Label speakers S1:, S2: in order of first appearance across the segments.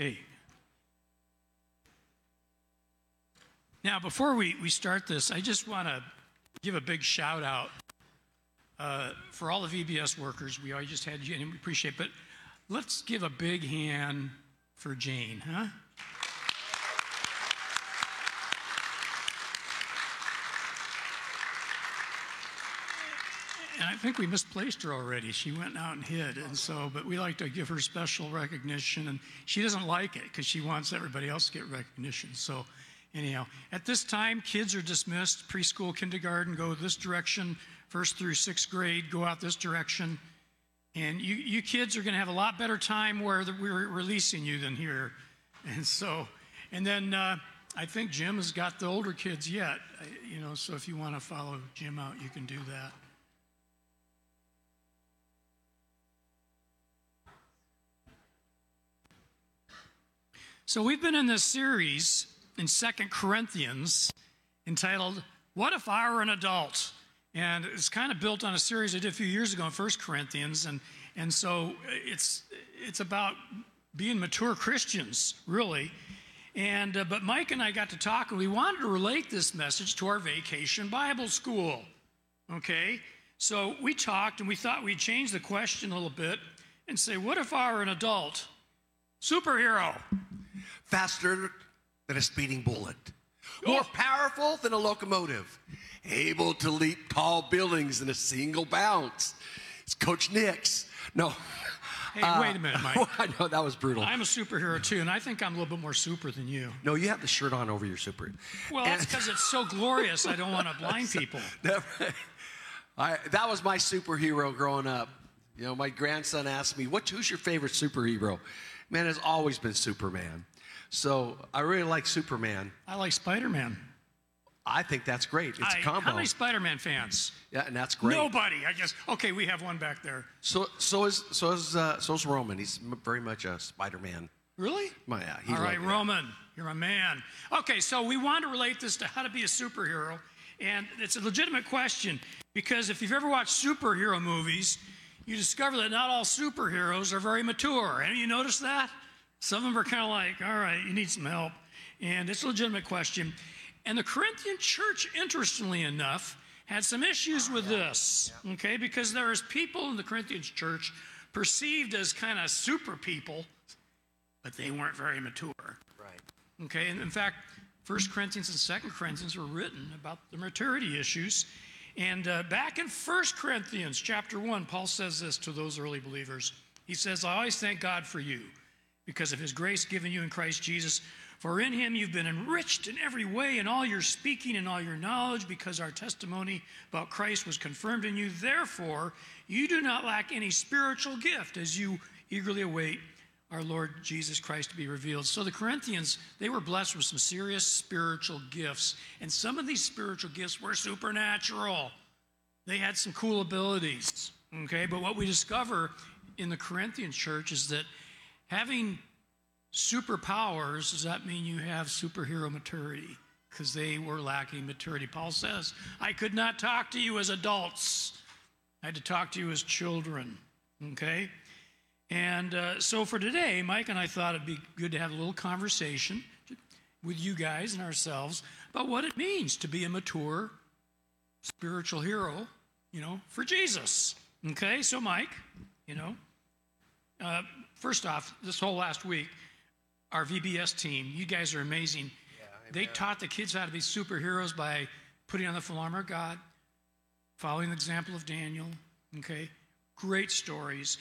S1: Hey. Now, before we, we start this, I just want to give a big shout out uh, for all the VBS workers. We all just had you, and we appreciate But let's give a big hand for Jane, huh? And I think we misplaced her already. She went out and hid. And so, but we like to give her special recognition. And she doesn't like it because she wants everybody else to get recognition. So, anyhow, at this time, kids are dismissed. Preschool, kindergarten go this direction. First through sixth grade go out this direction. And you, you kids are going to have a lot better time where we're releasing you than here. And so, and then uh, I think Jim has got the older kids yet. You know, so if you want to follow Jim out, you can do that. So we've been in this series in Second Corinthians entitled What If I Were an Adult? And it's kind of built on a series I did a few years ago in First Corinthians. And, and so it's, it's about being mature Christians, really. And, uh, but Mike and I got to talk, and we wanted to relate this message to our vacation Bible school. Okay? So we talked, and we thought we'd change the question a little bit and say, What if I were an adult superhero?
S2: Faster than a speeding bullet, more powerful than a locomotive, able to leap tall buildings in a single bounce. It's Coach Nix. No.
S1: Hey, uh, wait a minute, Mike.
S2: I know that was brutal.
S1: I'm a superhero too, and I think I'm a little bit more super than you.
S2: No, you have the shirt on over your super.
S1: Well, and, that's because it's so glorious. I don't want to blind people.
S2: I, that was my superhero growing up. You know, my grandson asked me, "What? Who's your favorite superhero?" Man, it's always been Superman. So I really like Superman.
S1: I like Spider Man.
S2: I think that's great. It's
S1: I,
S2: a combo.
S1: How many Spider Man fans?
S2: Yeah, and that's great.
S1: Nobody, I guess. Okay, we have one back there.
S2: So, so is so is uh, so is Roman. He's very much a Spider Man.
S1: Really?
S2: My, yeah.
S1: All right, Roman, you're a man. Okay, so we want to relate this to how to be a superhero, and it's a legitimate question because if you've ever watched superhero movies, you discover that not all superheroes are very mature. Have you noticed that? Some of them are kind of like, all right, you need some help. And it's a legitimate question. And the Corinthian church, interestingly enough, had some issues with this, okay? Because there is people in the Corinthian church perceived as kind of super people, but they weren't very mature.
S2: Right.
S1: Okay, and in fact, First Corinthians and Second Corinthians were written about the maturity issues. And uh, back in First Corinthians chapter 1, Paul says this to those early believers. He says, I always thank God for you because of his grace given you in Christ Jesus. For in him you've been enriched in every way in all your speaking and all your knowledge, because our testimony about Christ was confirmed in you. Therefore, you do not lack any spiritual gift as you eagerly await our Lord Jesus Christ to be revealed. So the Corinthians, they were blessed with some serious spiritual gifts. And some of these spiritual gifts were supernatural. They had some cool abilities. Okay, but what we discover in the Corinthian church is that having superpowers, does that mean you have superhero maturity? Because they were lacking maturity. Paul says, I could not talk to you as adults, I had to talk to you as children. Okay? And uh, so for today, Mike and I thought it'd be good to have a little conversation with you guys and ourselves about what it means to be a mature spiritual hero, you know, for Jesus. Okay? So, Mike, you know, uh, first off, this whole last week, our VBS team, you guys are amazing. Yeah, they taught the kids how to be superheroes by putting on the full armor of God, following the example of Daniel. Okay, great stories.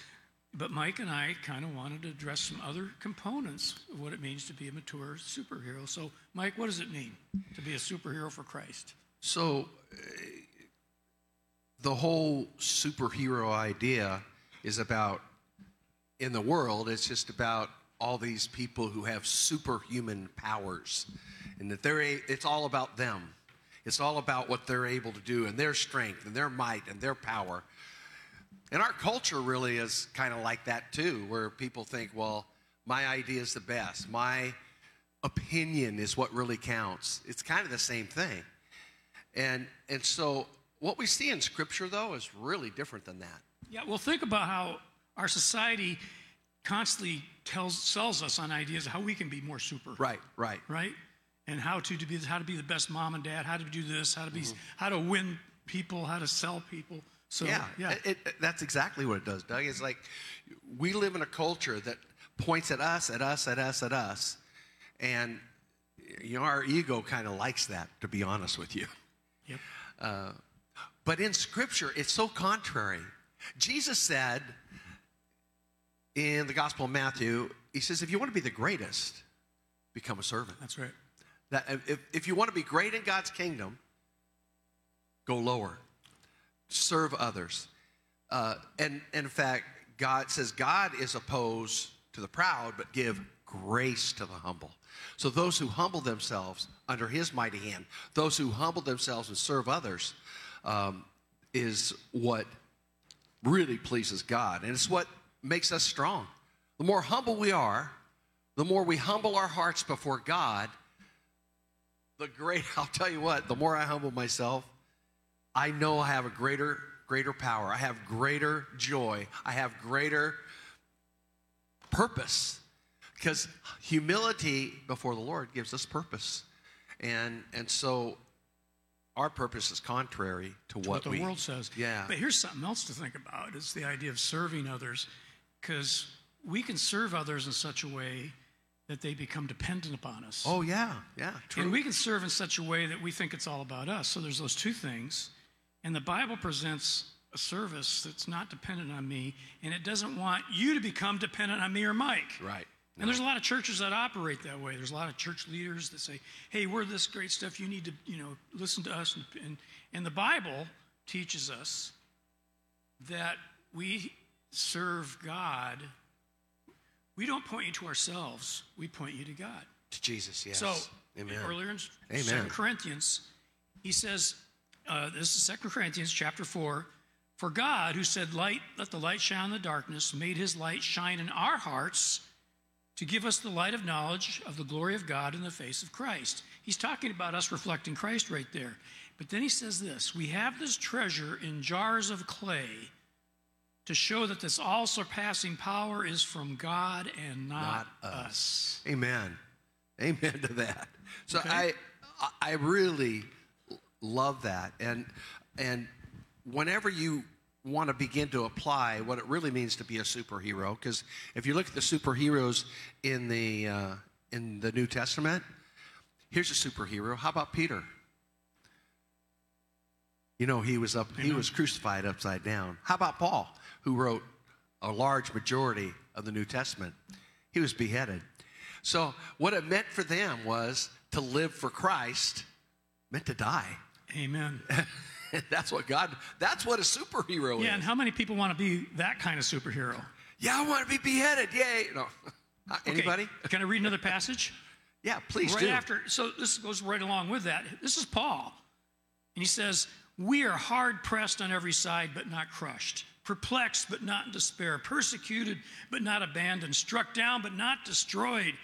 S1: But Mike and I kind of wanted to address some other components of what it means to be a mature superhero. So, Mike, what does it mean to be a superhero for Christ?
S2: So, uh, the whole superhero idea is about in the world, it's just about all these people who have superhuman powers and that they're a, it's all about them. It's all about what they're able to do and their strength and their might and their power. And our culture really is kind of like that too where people think well my idea is the best. My opinion is what really counts. It's kind of the same thing. And and so what we see in scripture though is really different than that.
S1: Yeah well think about how our society constantly tells sells us on ideas of how we can be more super.
S2: Right, right.
S1: Right? And how to, to be how to be the best mom and dad, how to do this, how to be
S2: Mm-hmm.
S1: how to win people, how to sell people. So
S2: yeah,
S1: yeah.
S2: It, it- that's exactly what it does, Doug. It's like we live in a culture that points at us, at us, at us, at us, and you know our ego kind of likes that. To be honest with you,
S1: Yep.
S2: but in Scripture, it's so contrary. Jesus said in the Gospel of Matthew, he says, "If you want to be the greatest, become a servant."
S1: That's right.
S2: That if, if you want to be great in God's kingdom, go lower, serve others. Uh, and, and in fact, God says God is opposed to the proud, but give grace to the humble. So those who humble themselves under His mighty hand, those who humble themselves and serve others, um, is what really pleases God, and it's what makes us strong. The more humble we are, the more we humble our hearts before God, the great i'll tell you what the more i humble myself i know i have a greater greater power. I have greater joy. I have greater purpose. Because humility before the lord gives us purpose. And and so our purpose is contrary to what,
S1: what the
S2: we,
S1: world says.
S2: yeah.
S1: But here's something else to think about is the idea of serving others because we can serve others in such a way that they become dependent upon us.
S2: oh yeah yeah true
S1: And we can serve in such a way that we think it's all about us. So there's those two things. And the Bible presents a service that's not dependent on me, and it doesn't want you to become dependent on me or Mike.
S2: right
S1: And there's a lot of churches that operate that way. There's a lot of church leaders that say, "Hey, we're this great stuff. You need to, you know, listen to us." And, and, and the Bible teaches us that we serve God. We don't point you to ourselves. We point you to God.
S2: to jesus yes
S1: So
S2: amen
S1: earlier in
S2: Amen.
S1: Second Corinthians, he says, uh, this is Second Corinthians chapter four. For God, who said, "Light, let the light shine in the darkness," made His light shine in our hearts to give us the light of knowledge of the glory of God in the face of Christ. He's talking about us reflecting Christ right there. But then he says this: We have this treasure in jars of clay to show that this all surpassing power is from God and not,
S2: Not us.
S1: us.
S2: Amen. Amen to that. So
S1: Okay.
S2: I I really love that. And and whenever you want to begin to apply what it really means to be a superhero, because if you look at the superheroes in the uh, in the New Testament, here's a superhero. How about Peter? You know, he was up he was crucified upside down. How about Paul, who wrote a large majority of the New Testament? He was beheaded. So what it meant for them was to live for Christ meant to die.
S1: Amen.
S2: that's what God that's what a superhero is.
S1: Yeah, and how many people want to be that kind of superhero?
S2: Yeah, I want to be beheaded. Yay. No. Uh,
S1: Okay,
S2: Anybody?
S1: Can I read another passage?
S2: Yeah, please
S1: right
S2: do.
S1: after, so this goes right along with that. This is Paul. And he says, We are hard pressed on every side, but not crushed, perplexed, but not in despair, persecuted, but not abandoned, struck down, but not destroyed.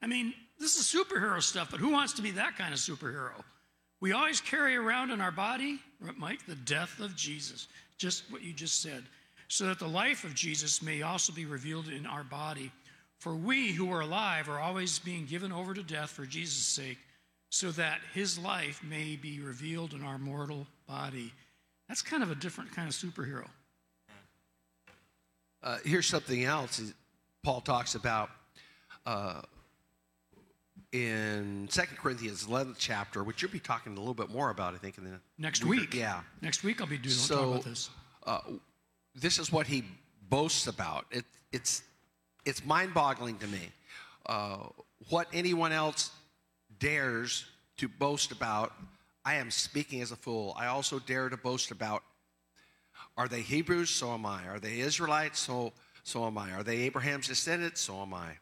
S1: I mean, this is superhero stuff, but who wants to be that kind of superhero? We always carry around in our body, Mike, the death of Jesus, just what you just said, so that the life of Jesus may also be revealed in our body. For we who are alive are always being given over to death for Jesus' sake, so that his life may be revealed in our mortal body. That's kind of a different kind of superhero.
S2: Uh, here's something else Paul talks about uh, in 2 Corinthians 11th chapter, which you'll be talking a little bit more about, I think, in the
S1: Next week.
S2: Yeah.
S1: Next week I'll be doing talk about this.
S2: uh, this is what he boasts about. It, it's it's mind-boggling to me uh, what anyone else dares to boast about. I am speaking as a fool. I also dare to boast about. Are they Hebrews? So am I. Are they Israelites? So so am I. Are they Abraham's descendants? So am I.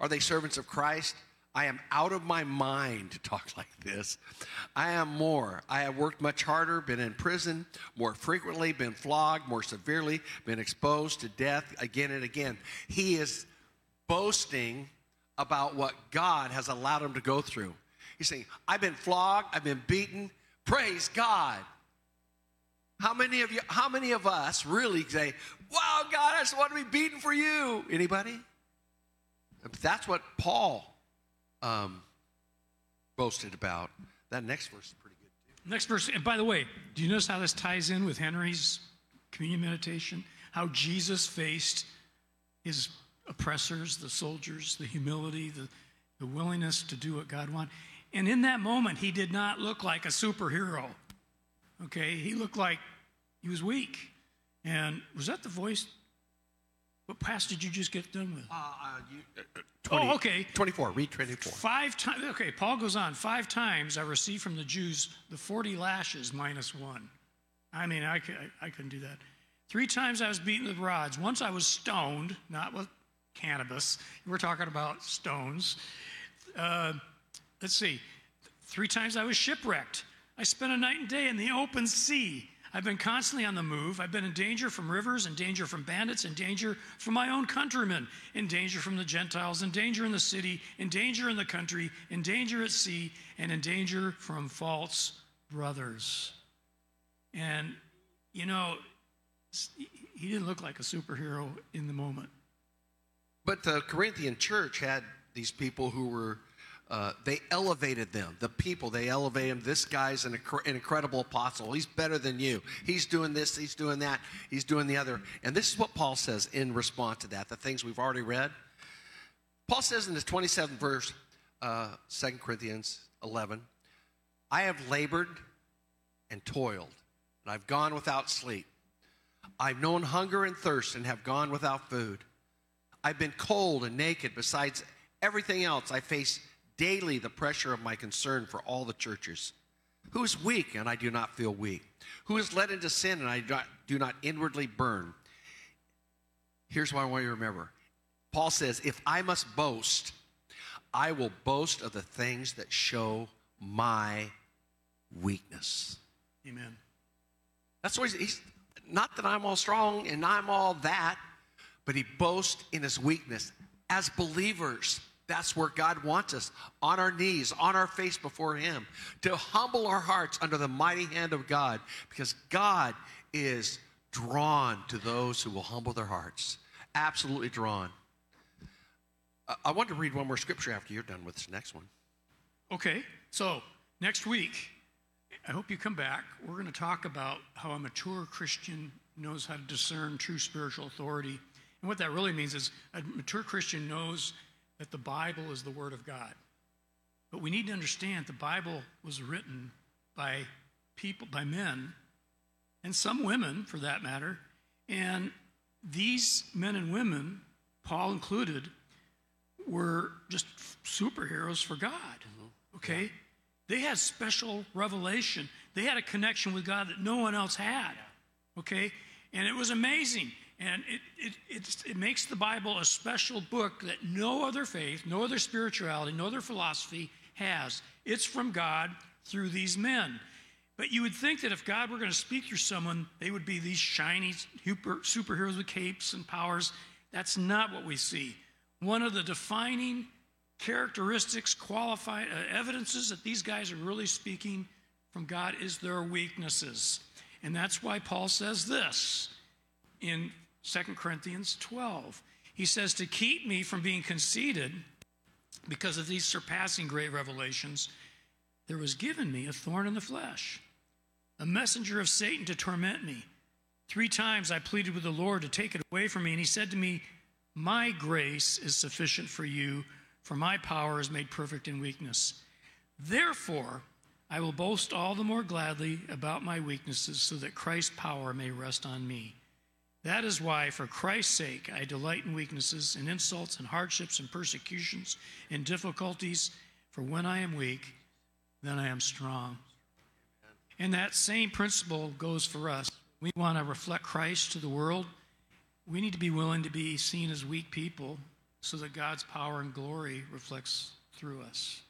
S2: Are they servants of Christ? I am out of my mind to talk like this. I am more. I have worked much harder, been in prison more frequently, been flogged more severely, been exposed to death again and again. He is boasting about what God has allowed him to go through. He's saying, I've been flogged, I've been beaten. Praise God. How many of you, how many of us really say, Wow, God, I just want to be beaten for you? Anybody? That's what Paul um, boasted about. That next verse is pretty good. Too.
S1: Next verse, and by the way, do you notice how this ties in with Henry's communion meditation? How Jesus faced his oppressors, the soldiers, the humility, the, the willingness to do what God wanted. And in that moment, he did not look like a superhero. Okay, he looked like he was weak. And was that the voice? What pass did you just get done with?
S2: Uh, uh, you, uh, 20,
S1: oh, okay.
S2: 24, read 24.
S1: Five times, okay, Paul goes on. Five times I received from the Jews the 40 lashes minus one. I mean, I, I, I couldn't do that. Three times I was beaten with rods. Once I was stoned, not with cannabis. We're talking about stones. Uh, let's see. Three times I was shipwrecked. I spent a night and day in the open sea. I've been constantly on the move. I've been in danger from rivers, in danger from bandits, in danger from my own countrymen, in danger from the Gentiles, in danger in the city, in danger in the country, in danger at sea, and in danger from false brothers. And, you know, he didn't look like a superhero in the moment.
S2: But the Corinthian church had these people who were, uh, they elevated them. The people, they elevated them. This guy's an, an incredible apostle. He's better than you. He's doing this, he's doing that, he's doing the other. And this is what Paul says in response to that, the things we've already read. Paul says in the 27th verse, uh, 2 Corinthians 11, I have labored and toiled, and I've gone without sleep. I've known hunger and thirst and have gone without food. I've been cold and naked. Besides everything else, I face daily the pressure of my concern for all the churches. Who is weak and I do not feel weak? Who is led into sin and I do not inwardly burn? Here's what I want you to remember Paul says, If I must boast, I will boast of the things that show my weakness.
S1: Amen.
S2: That's what he's, he's not that I'm all strong and I'm all that but he boasts in his weakness. As believers, that's where God wants us on our knees, on our face before Him, to humble our hearts under the mighty hand of God, because God is drawn to those who will humble their hearts. Absolutely drawn. Uh, I want to read one more scripture after you're done with this next one.
S1: Okay, so next week, I hope you come back. We're going to talk about how a mature Christian knows how to discern true spiritual authority and what that really means is a mature Christian knows that the Bible is the Word of God. But we need to understand the Bible was written by people, by men, and some women for that matter. And these men and women, Paul included, were just superheroes for God. Mm-hmm. Okay? Yeah. They had special revelation. They had a connection with God that no one else had. Okay? And it was amazing. And it, it, it makes the Bible a special book that no other faith, no other spirituality, no other philosophy has. It's from God through these men. But you would think that if God were going to speak through someone, they would be these shiny super, superheroes with capes and powers. That's not what we see. One of the defining characteristics, qualified uh, evidences that these guys are really speaking from God is their weaknesses. And that's why Paul says this in 2 Corinthians 12. He says, To keep me from being conceited because of these surpassing great revelations, there was given me a thorn in the flesh, a messenger of Satan to torment me. Three times I pleaded with the Lord to take it away from me, and he said to me, My grace is sufficient for you, for my power is made perfect in weakness. Therefore, I will boast all the more gladly about my weaknesses, so that Christ's power may rest on me. That is why, for Christ's sake, I delight in weaknesses, in insults, and hardships, and persecutions, and difficulties. For when I am weak, then I am strong. And that same principle goes for us. We want to reflect Christ to the world. We need to be willing to be seen as weak people so that God's power and glory reflects through us.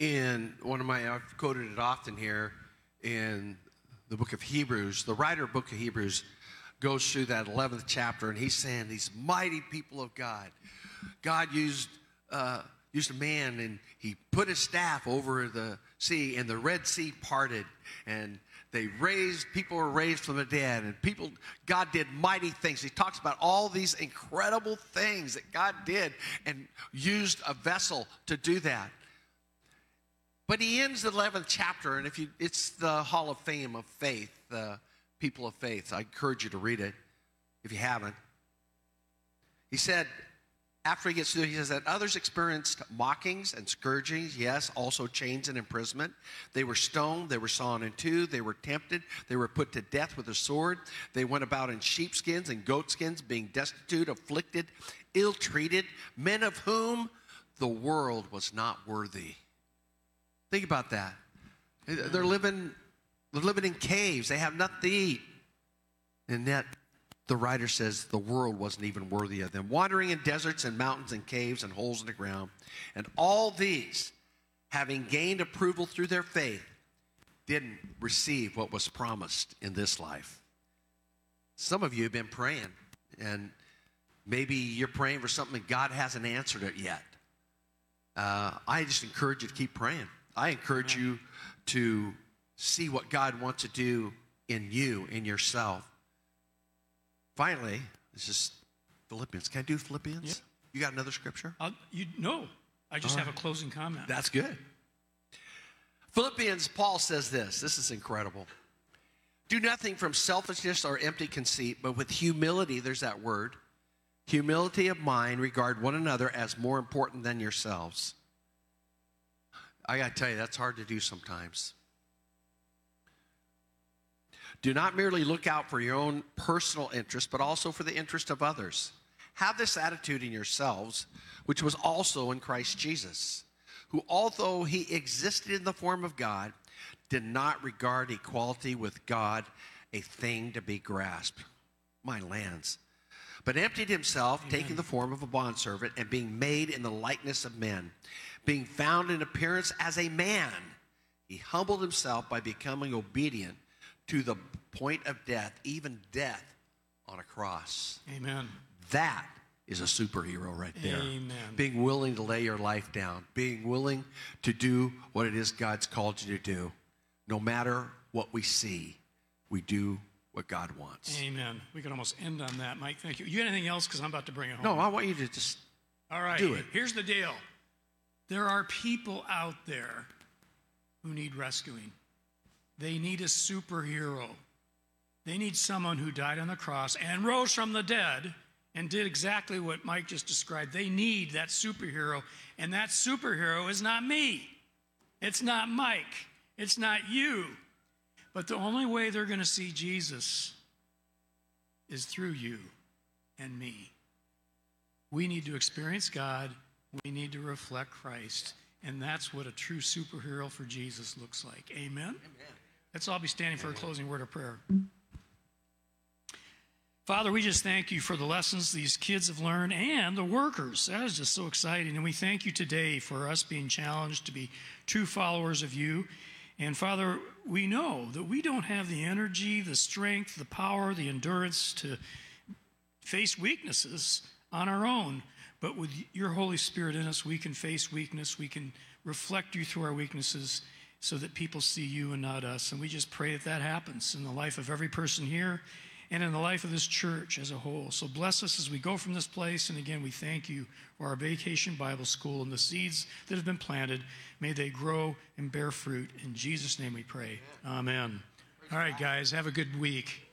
S2: In one of my, I've quoted it often here in the book of Hebrews, the writer of book of Hebrews goes through that 11th chapter, and he's saying these mighty people of God. God used uh, used a man and he put his staff over the sea and the Red Sea parted and they raised people were raised from the dead and people God did mighty things. He talks about all these incredible things that God did and used a vessel to do that. But he ends the 11th chapter and if you it's the Hall of Fame of faith, the people of faith. I encourage you to read it if you haven't. He said, after he gets through, he says that others experienced mockings and scourgings, yes, also chains and imprisonment. They were stoned, they were sawn in two, they were tempted, they were put to death with a sword. They went about in sheepskins and goatskins, being destitute, afflicted, ill treated, men of whom the world was not worthy. Think about that. They're living, they're living in caves, they have nothing to eat. And yet, the writer says the world wasn't even worthy of them, wandering in deserts and mountains and caves and holes in the ground. And all these, having gained approval through their faith, didn't receive what was promised in this life. Some of you have been praying, and maybe you're praying for something God hasn't answered it yet. Uh, I just encourage you to keep praying. I encourage you to see what God wants to do in you, in yourself. Finally, this is Philippians. Can I do Philippians?
S1: Yep.
S2: You got another scripture?
S1: I'll, you no, I just have a uh, closing comment.
S2: That's good. Philippians, Paul says this. This is incredible. Do nothing from selfishness or empty conceit, but with humility, there's that word, humility of mind, regard one another as more important than yourselves. I got to tell you, that's hard to do sometimes. Do not merely look out for your own personal interest, but also for the interest of others. Have this attitude in yourselves, which was also in Christ Jesus, who, although he existed in the form of God, did not regard equality with God a thing to be grasped. My lands. But emptied himself, taking the form of a bondservant, and being made in the likeness of men, being found in appearance as a man, he humbled himself by becoming obedient to the point of death, even death on a cross.
S1: Amen.
S2: That is a superhero right there.
S1: Amen.
S2: Being willing to lay your life down, being willing to do what it is God's called you to do. No matter what we see, we do what God wants.
S1: Amen. We could almost end on that, Mike. Thank you. You got anything else? Because I'm about to bring it home.
S2: No, I want you to just
S1: All right.
S2: do it.
S1: Here's the deal. There are people out there who need rescuing. They need a superhero. They need someone who died on the cross and rose from the dead and did exactly what Mike just described. They need that superhero, and that superhero is not me. It's not Mike. It's not you. But the only way they're going to see Jesus is through you and me. We need to experience God. We need to reflect Christ. And that's what a true superhero for Jesus looks like. Amen? Let's all be standing for a closing word of prayer. Father, we just thank you for the lessons these kids have learned and the workers. That is just so exciting. And we thank you today for us being challenged to be true followers of you. And Father, we know that we don't have the energy, the strength, the power, the endurance to face weaknesses on our own. But with your Holy Spirit in us, we can face weakness. We can reflect you through our weaknesses so that people see you and not us. And we just pray that that happens in the life of every person here and in the life of this church as a whole. So bless us as we go from this place. And again, we thank you for our vacation Bible school and the seeds that have been planted. May they grow and bear fruit. In Jesus' name we pray. Amen. All right, guys, have a good week.